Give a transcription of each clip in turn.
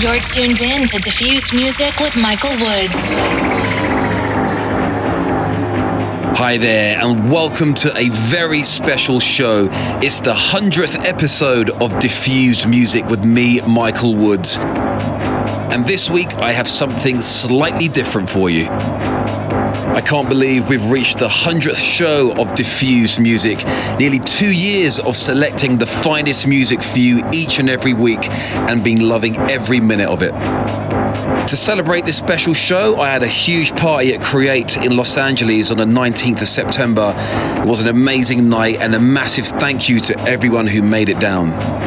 You're tuned in to Diffused Music with Michael Woods. Hi there, and welcome to a very special show. It's the 100th episode of Diffused Music with me, Michael Woods. And this week I have something slightly different for you. I can't believe we've reached the 100th show of Diffused Music, nearly two years of selecting the finest music for you each and every week and been loving every minute of it. To celebrate this special show, I had a huge party at Create in Los Angeles on the 19th of September. It was an amazing night and a massive thank you to everyone who made it down.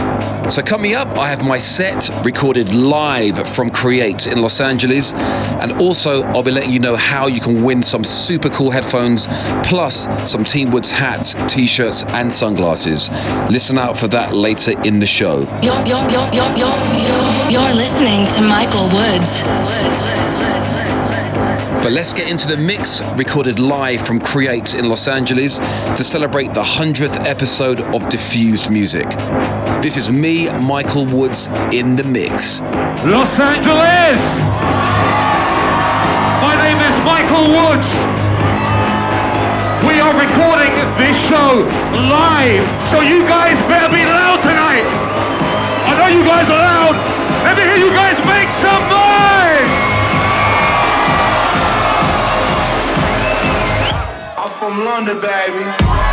So, coming up, I have my set recorded live from Create in Los Angeles, and also I'll be letting you know how you can win some super cool headphones, plus some Team Woods hats, t shirts, and sunglasses. Listen out for that later in the show. You're, you're, you're, you're, listening to Michael Woods. But let's get into the mix, recorded live from Create in Los Angeles to celebrate the 100th episode of Diffused Music. This is me, Michael Woods, in the mix. Los Angeles! My name is Michael Woods. We are recording this show live, so you guys better be loud tonight. I know you guys are loud. Let me hear you guys make some noise! I'm from London, baby.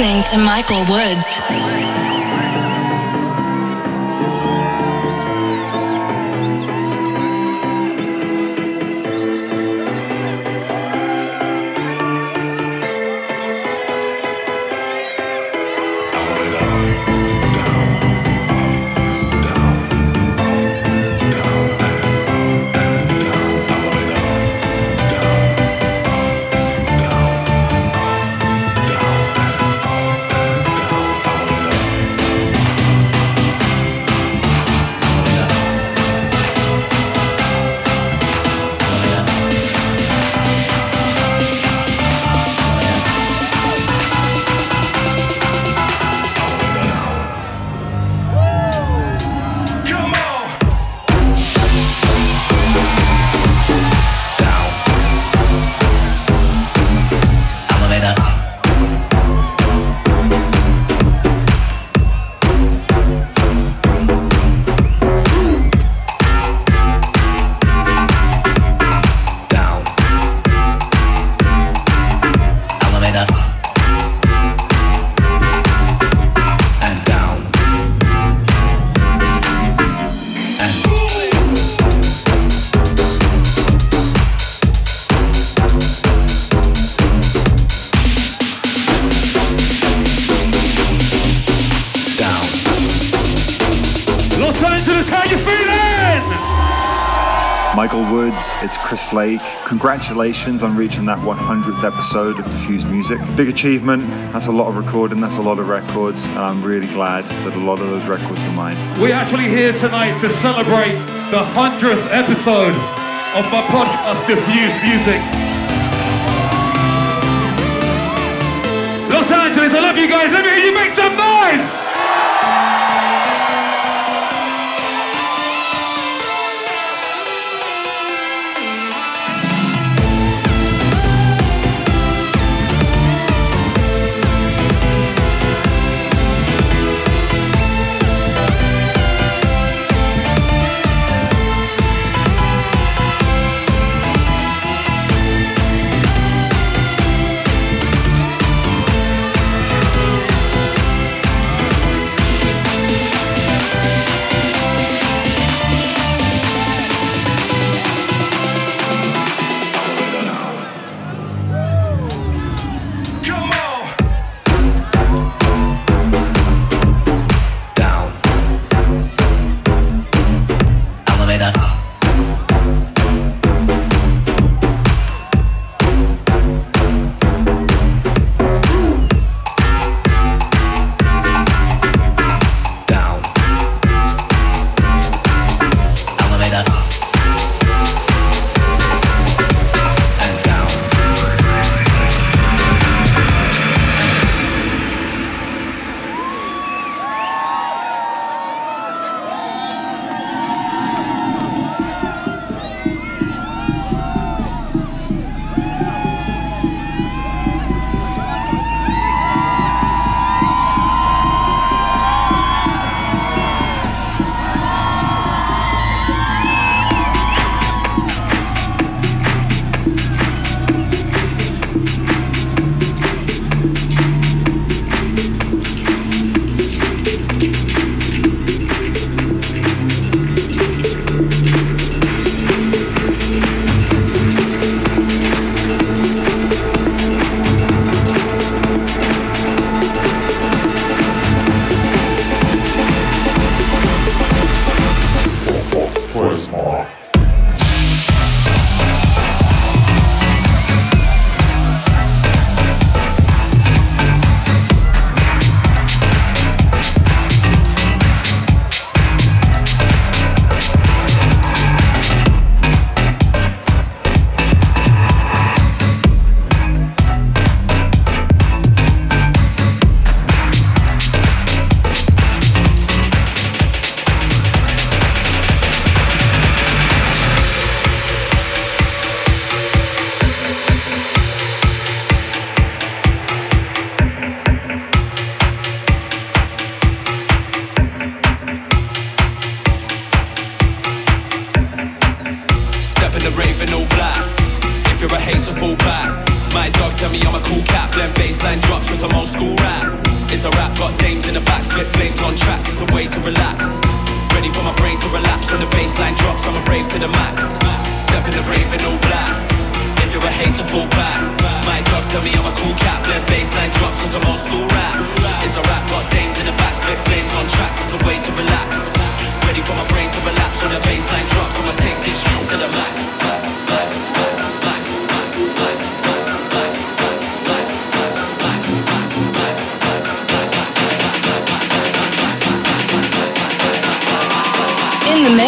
listening to Michael Woods. Lake. Congratulations on reaching that 100th episode of Diffused Music. Big achievement. That's a lot of recording. That's a lot of records. And I'm really glad that a lot of those records were mine. We're actually here tonight to celebrate the 100th episode of my podcast, Diffused Music. Los Angeles, I love you guys. Let me hear you make some noise.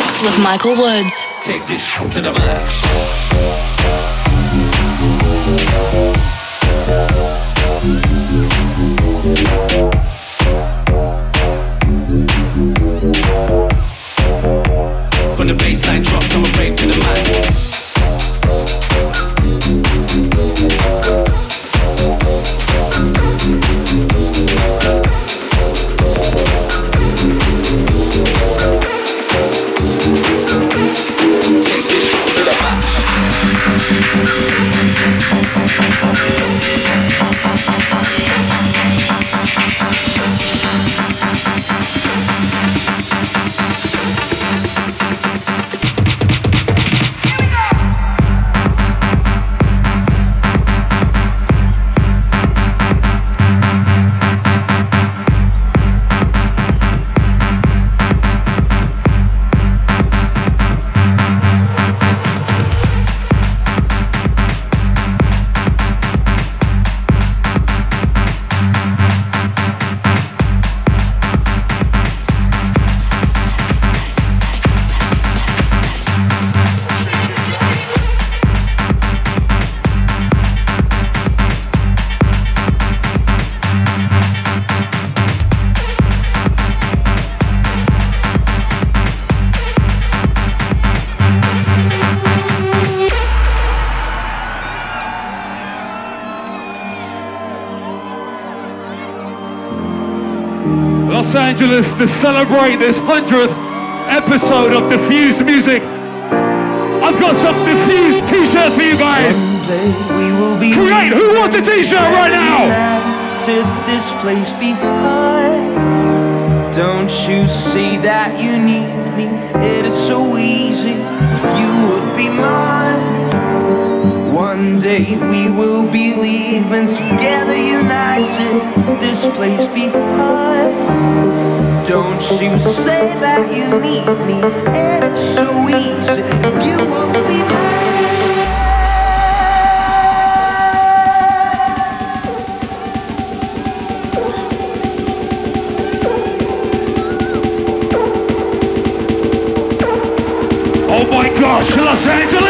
Mix with Michael Woods. Take this to the max. The baseline drops, I'ma rave Angeles to celebrate this 100th episode of Diffused Music. I've got some Diffused t-shirts for you guys. we will be Create, who wants a t-shirt right now? to this place behind. Don't you see that you need me? It is so easy if you would be mine. One day we will be leaving together, united. This place behind. Don't you say that you need me? It is so easy if you would be mine. Oh my gosh, Los Angeles!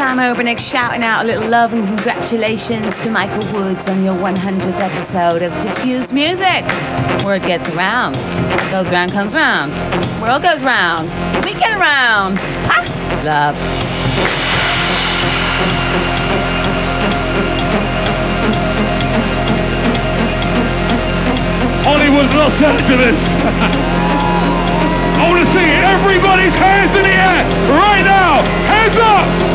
Sam Obernik shouting out a little love and congratulations to Michael Woods on your 100th episode of Diffused Music. Word gets around. Goes round, comes round. World goes round. We get around. Ha! Love. Hollywood, Los Angeles. I want to see everybody's hands in the air right now. Hands up.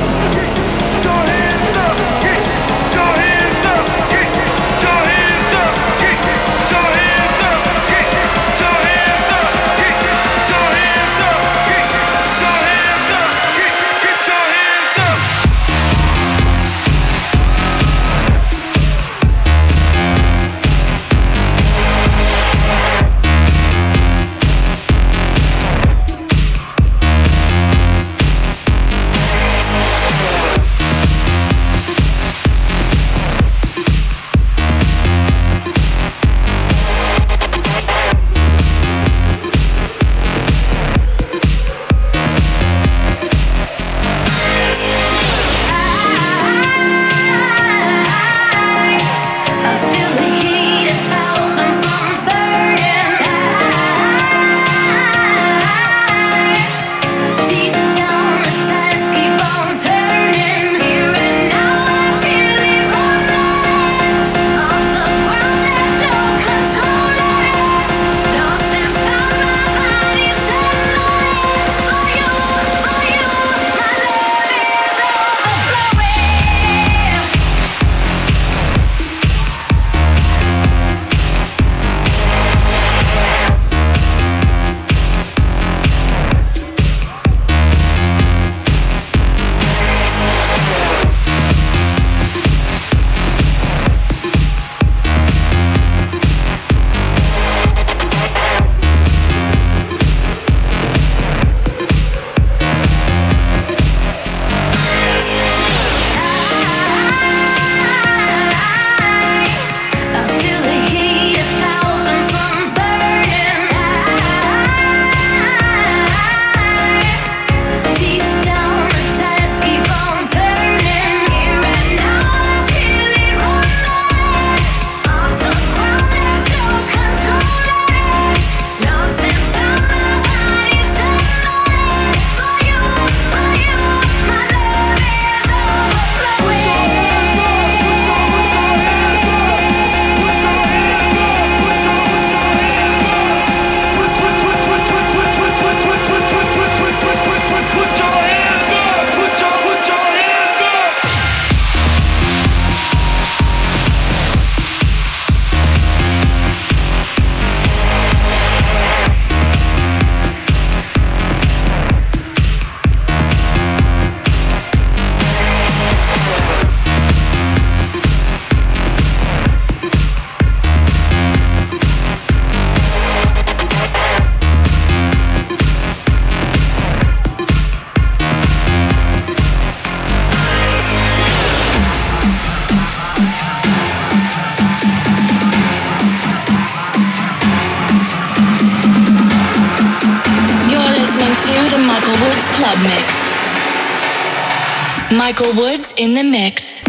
Michael Woods in the mix.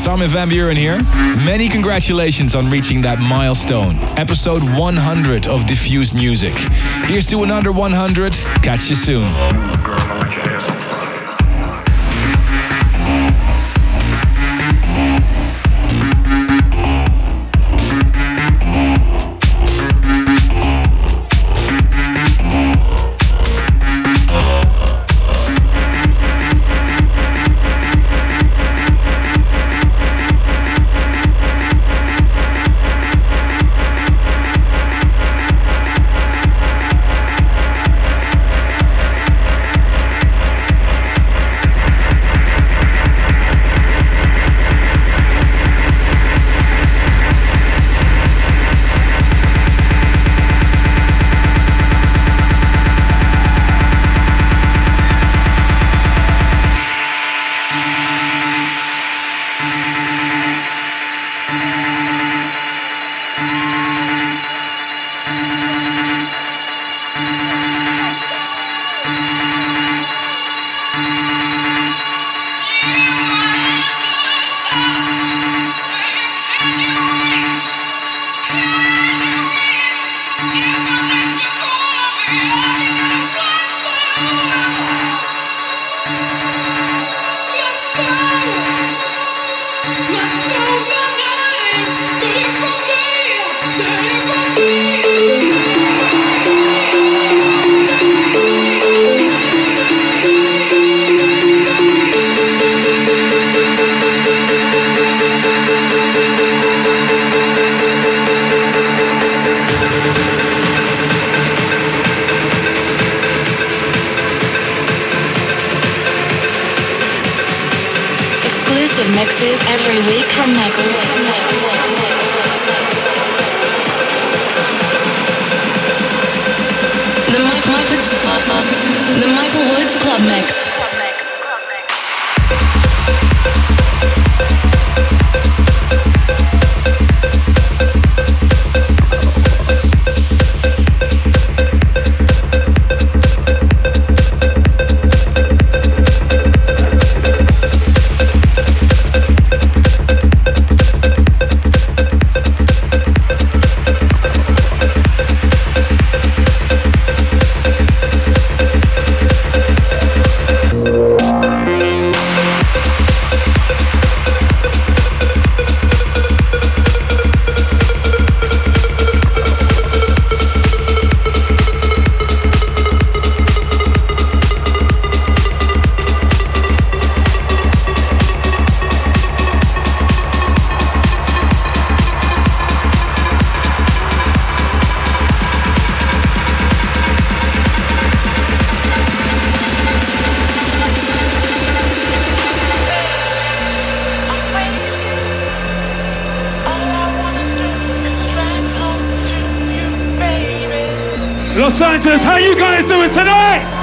It's Armin van Buuren here. Many congratulations on reaching that milestone. Episode 100 of Diffused Music. Here's to another 100. Catch you soon. Los Angeles, how you guys doing tonight?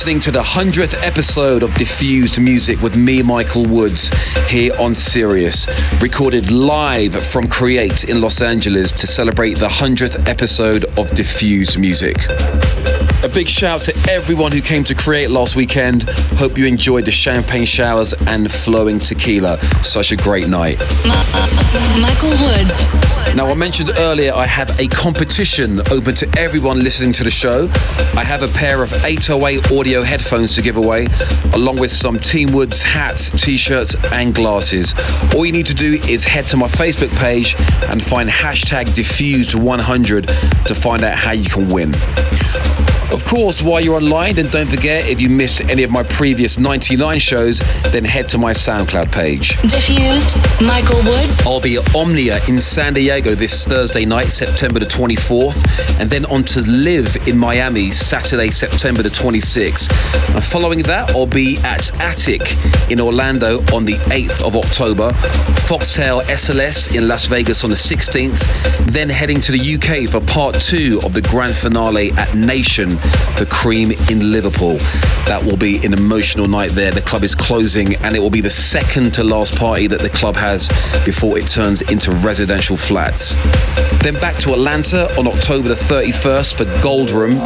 Listening to the 100th episode of Diffused Music with me, Michael Woods, here on Sirius, recorded live from Create in Los Angeles to celebrate the 100th episode of Diffused Music. A big shout out to everyone who came to Create last weekend. Hope you enjoyed the champagne showers and flowing tequila. Such a great night. Uh, Michael Woods. Now, I mentioned earlier I have a competition open to everyone listening to the show. I have a pair of 808 audio headphones to give away, along with some Team Woods hats, t shirts, and glasses. All you need to do is head to my Facebook page and find hashtag diffused100 to find out how you can win. Of course, while you're online, then don't forget if you missed any of my previous 99 shows, then head to my SoundCloud page. Diffused, Michael Woods. I'll be at Omnia in San Diego this Thursday night, September the 24th, and then on to LIV in Miami, Saturday, September the 26th. And following that, I'll be at Attic in Orlando on the 8th of October, Foxtail SLS in Las Vegas on the 16th, then heading to the UK for part two of the grand finale at Nation the Cream in Liverpool. That will be an emotional night there. The club is closing and it will be the second to last party that the club has before it turns into residential flats. Then back to Atlanta on October the 31st for Gold Room.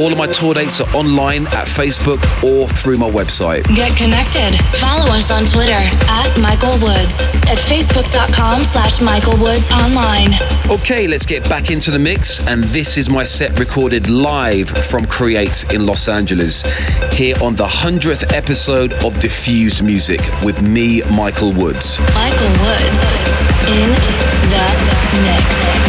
All of my tour dates are online at Facebook or through my website. Get connected. Follow us on Twitter at Michael Woods, at facebook.com slash Michael Woods online. Okay, let's get back into the mix. And this is my set recorded live from Create in Los Angeles, here on the 100th episode of Diffused Music with me, Michael Woods. Michael Woods in the.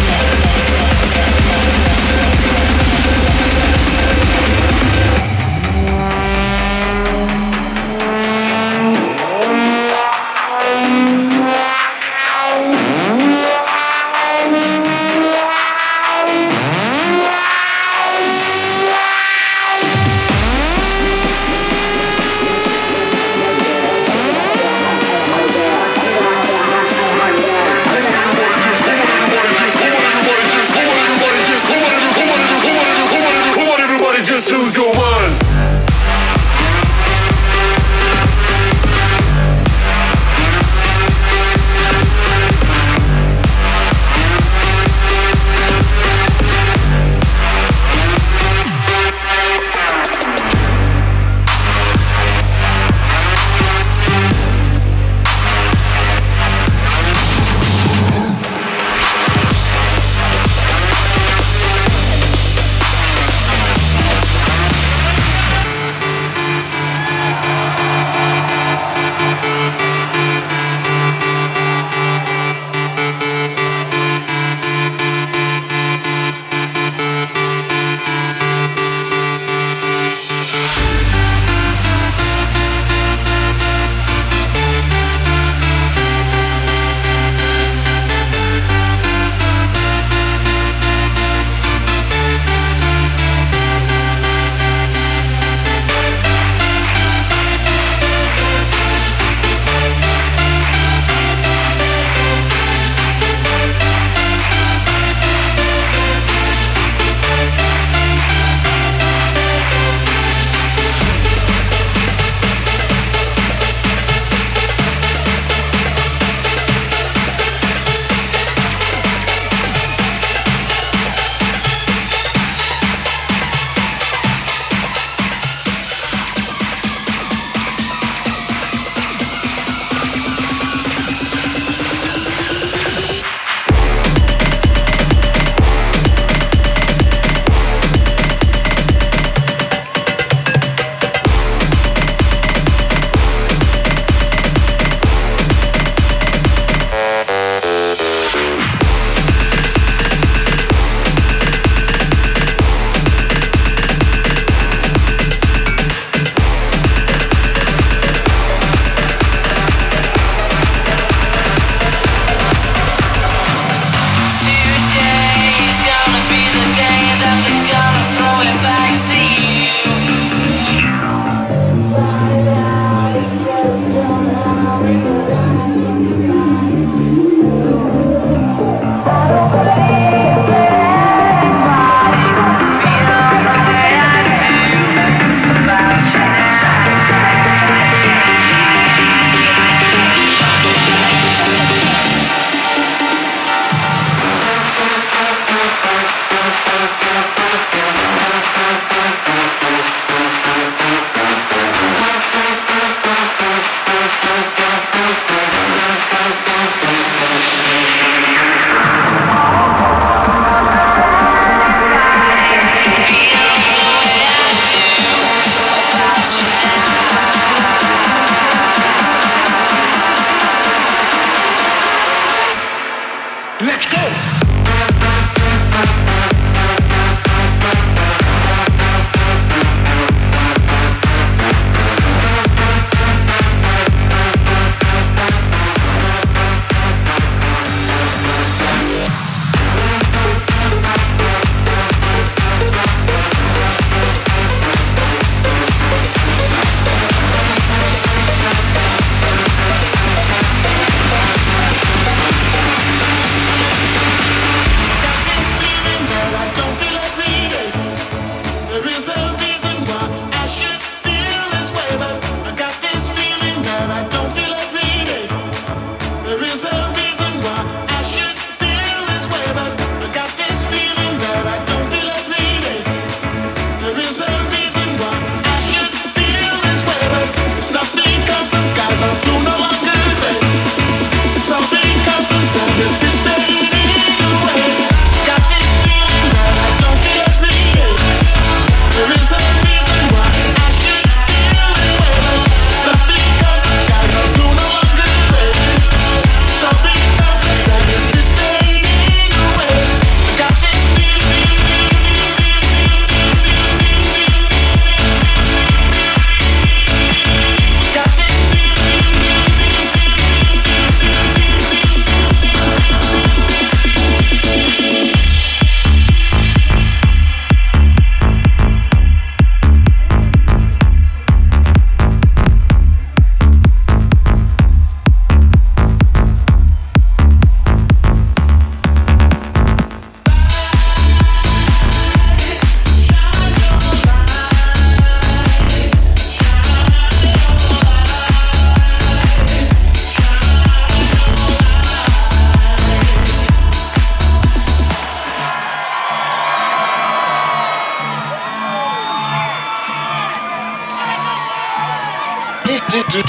Diffused,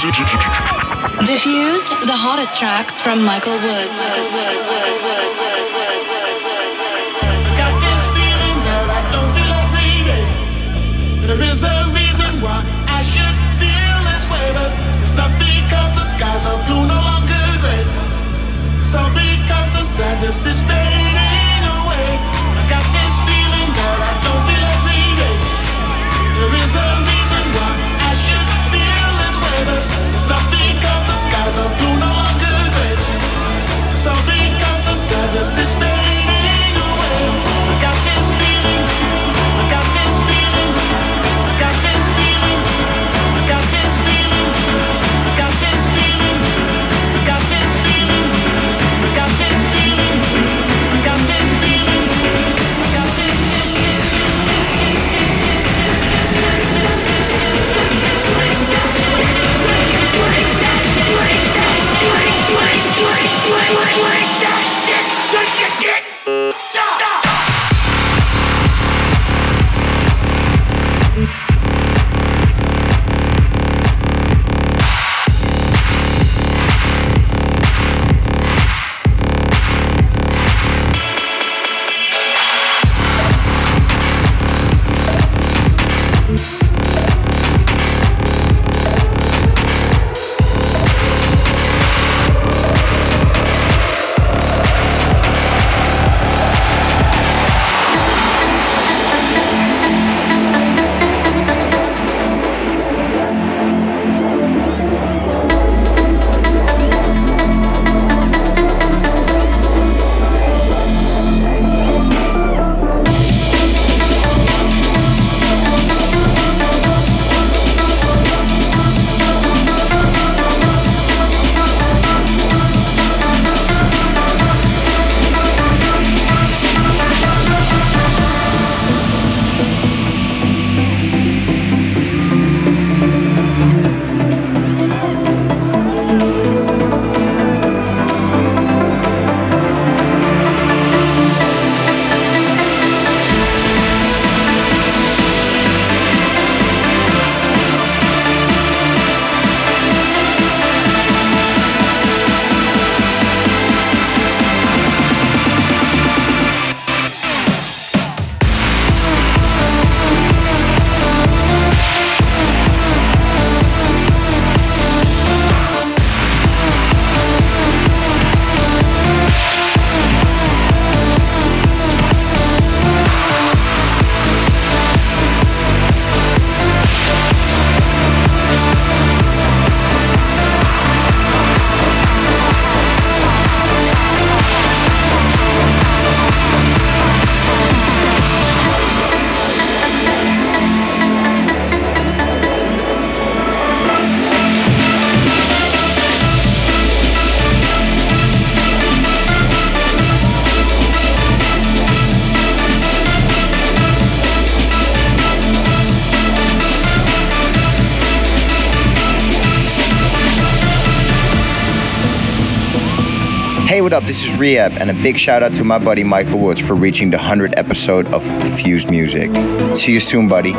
the hottest tracks from Michael Wood. Got this feeling that I don't feel every day. There is a reason why I should feel this way, but it's not because the skies are blue, no longer gray. It's all because the sadness is fading away. The system. Hey, what up? This is R3hab, and a big shout out to my buddy Michael Woods for reaching the 100th episode of Diffused Music. See you soon, buddy.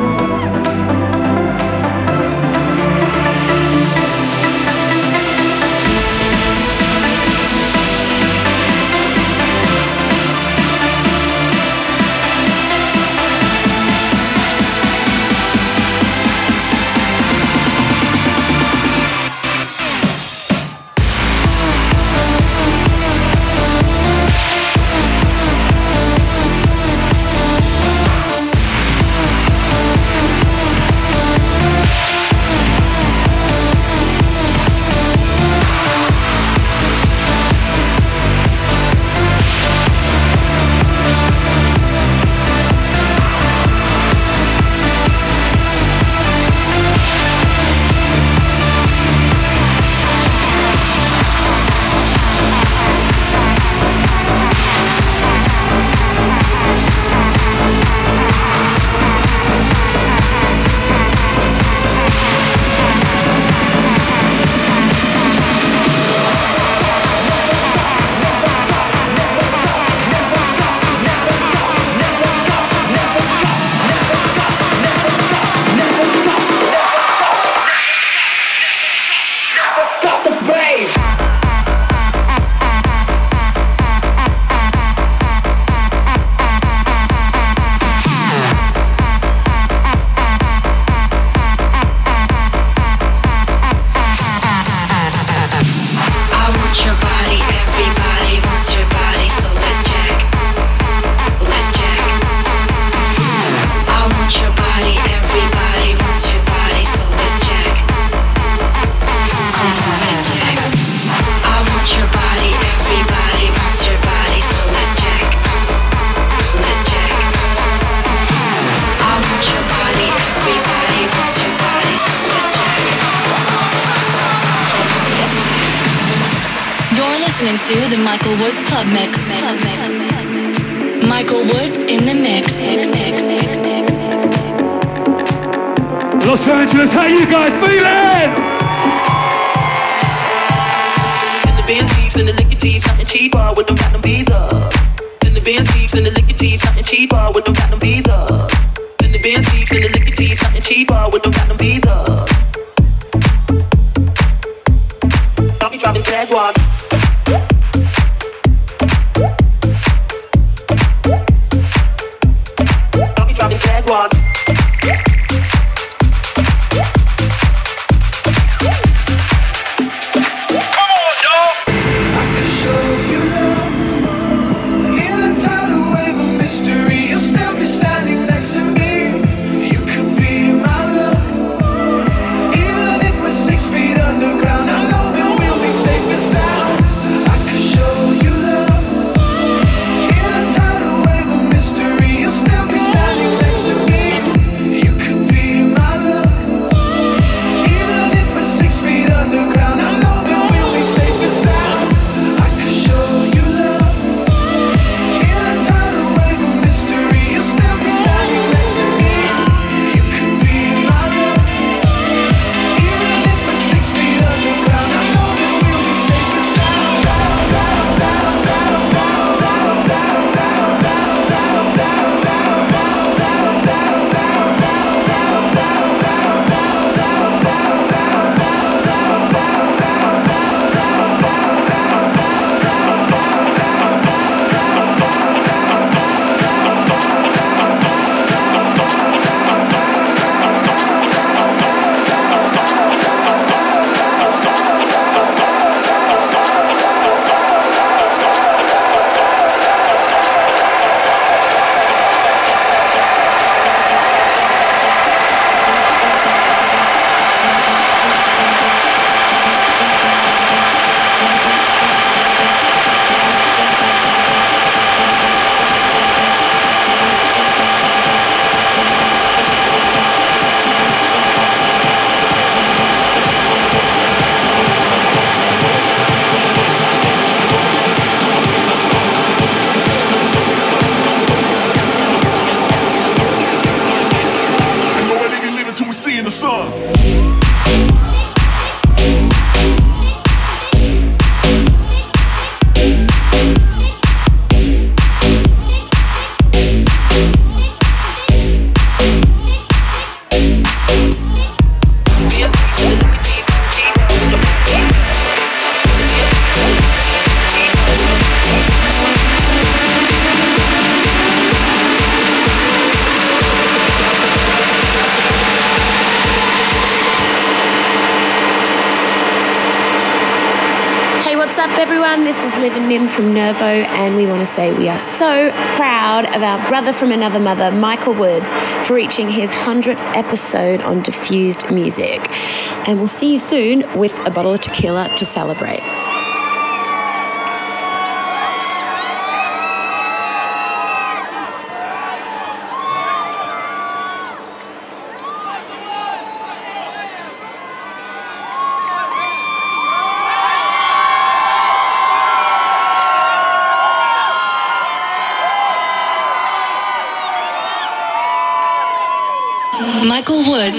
To the Michael Woods Club Mix. Michael Woods in the mix. Los Angeles, how you guys feeling? And the Benz Jeeps and the liquor Jeeps, nothing cheaper with the platinum visa. And the Benz Jeeps and the liquor Jeeps, nothing cheaper with the platinum visa. And the Benz Jeeps and the liquor Jeeps, nothing cheaper with the platinum visa. I'll be driving Jaguars. And we want to say we are so proud of our brother from another mother, Michael Woods, for reaching his 100th episode on Diffused Music. And we'll see you soon with a bottle of tequila to celebrate. Michael Wood.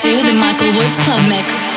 to the Michael Woods Club Mix.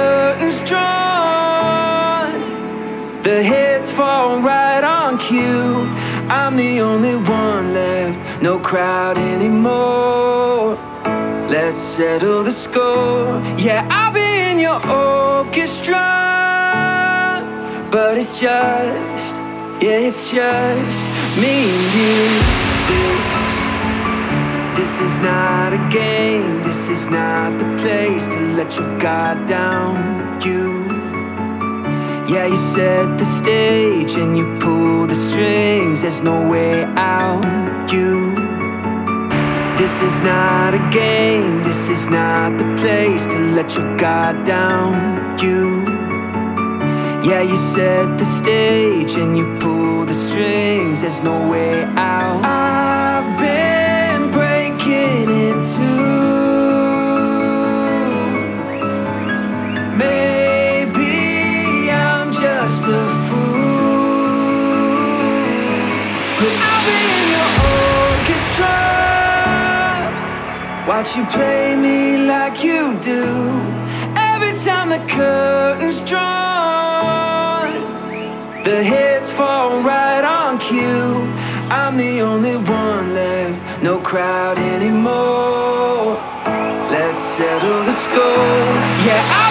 Curtains drawn, the hits fall right on cue. I'm the only one left, no crowd anymore. Let's settle the score. Yeah, I'll be in your orchestra, but it's just, yeah, it's just me and you. This, is not a game. This is not the place to let your guard down. You, yeah, you set the stage and you pull the strings. There's no way out. You. This is not a game, this is not the place to let your guard down. You, yeah, you set the stage and you pull the strings, there's no way out. I've Watch you play me like you do. Every time the curtains drawn, the hits fall right on cue. I'm the only one left, no crowd anymore. Let's settle the score. Yeah, I'll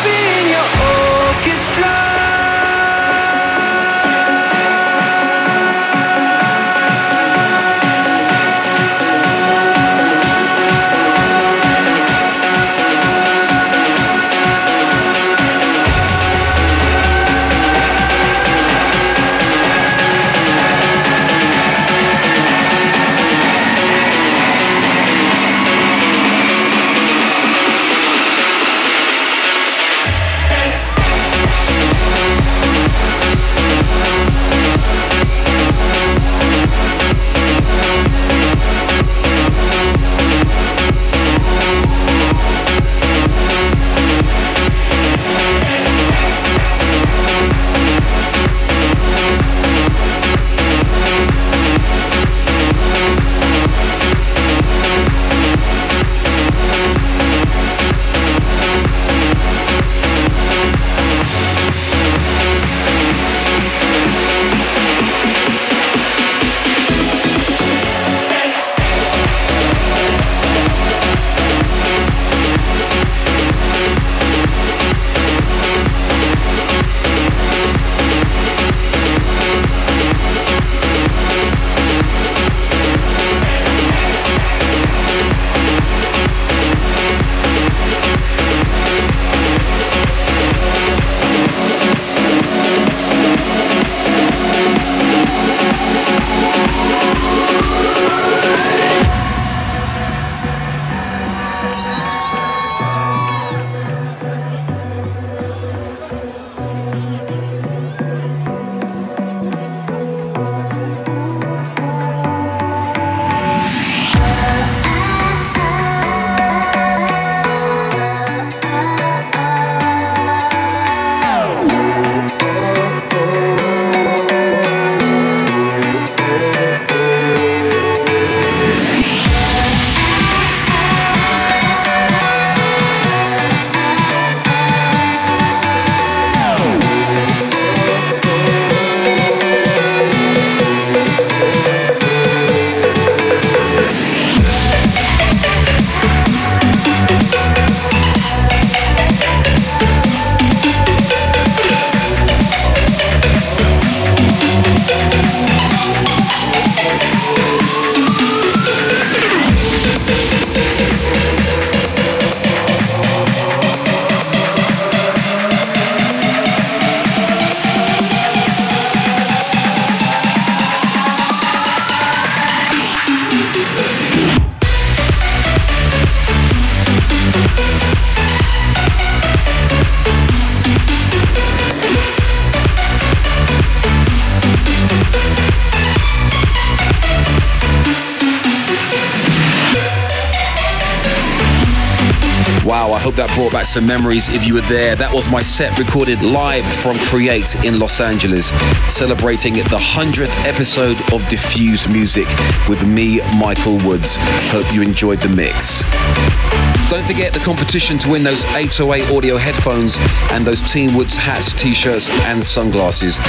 back some memories if you were there. That was my set recorded live from Create in Los Angeles, celebrating the 100th episode of Diffused Music with me, Michael Woods. Hope you enjoyed the mix. Don't forget the competition to win those 808 audio headphones and those Team Woods hats, t-shirts and sunglasses.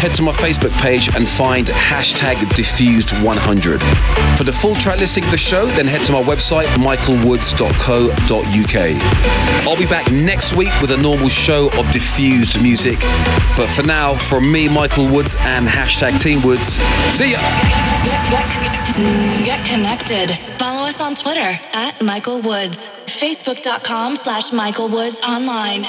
Head to my Facebook page and find hashtag diffused100. For the full track listing of the show, then head to my website, michaelwoods.co.uk. I'll be back next week with a normal show of diffused music. But for now, from me, Michael Woods and hashtag Team Woods, see ya! Get connected. Follow us on Twitter at Michael Woods. Facebook.com slash Michael Woods online.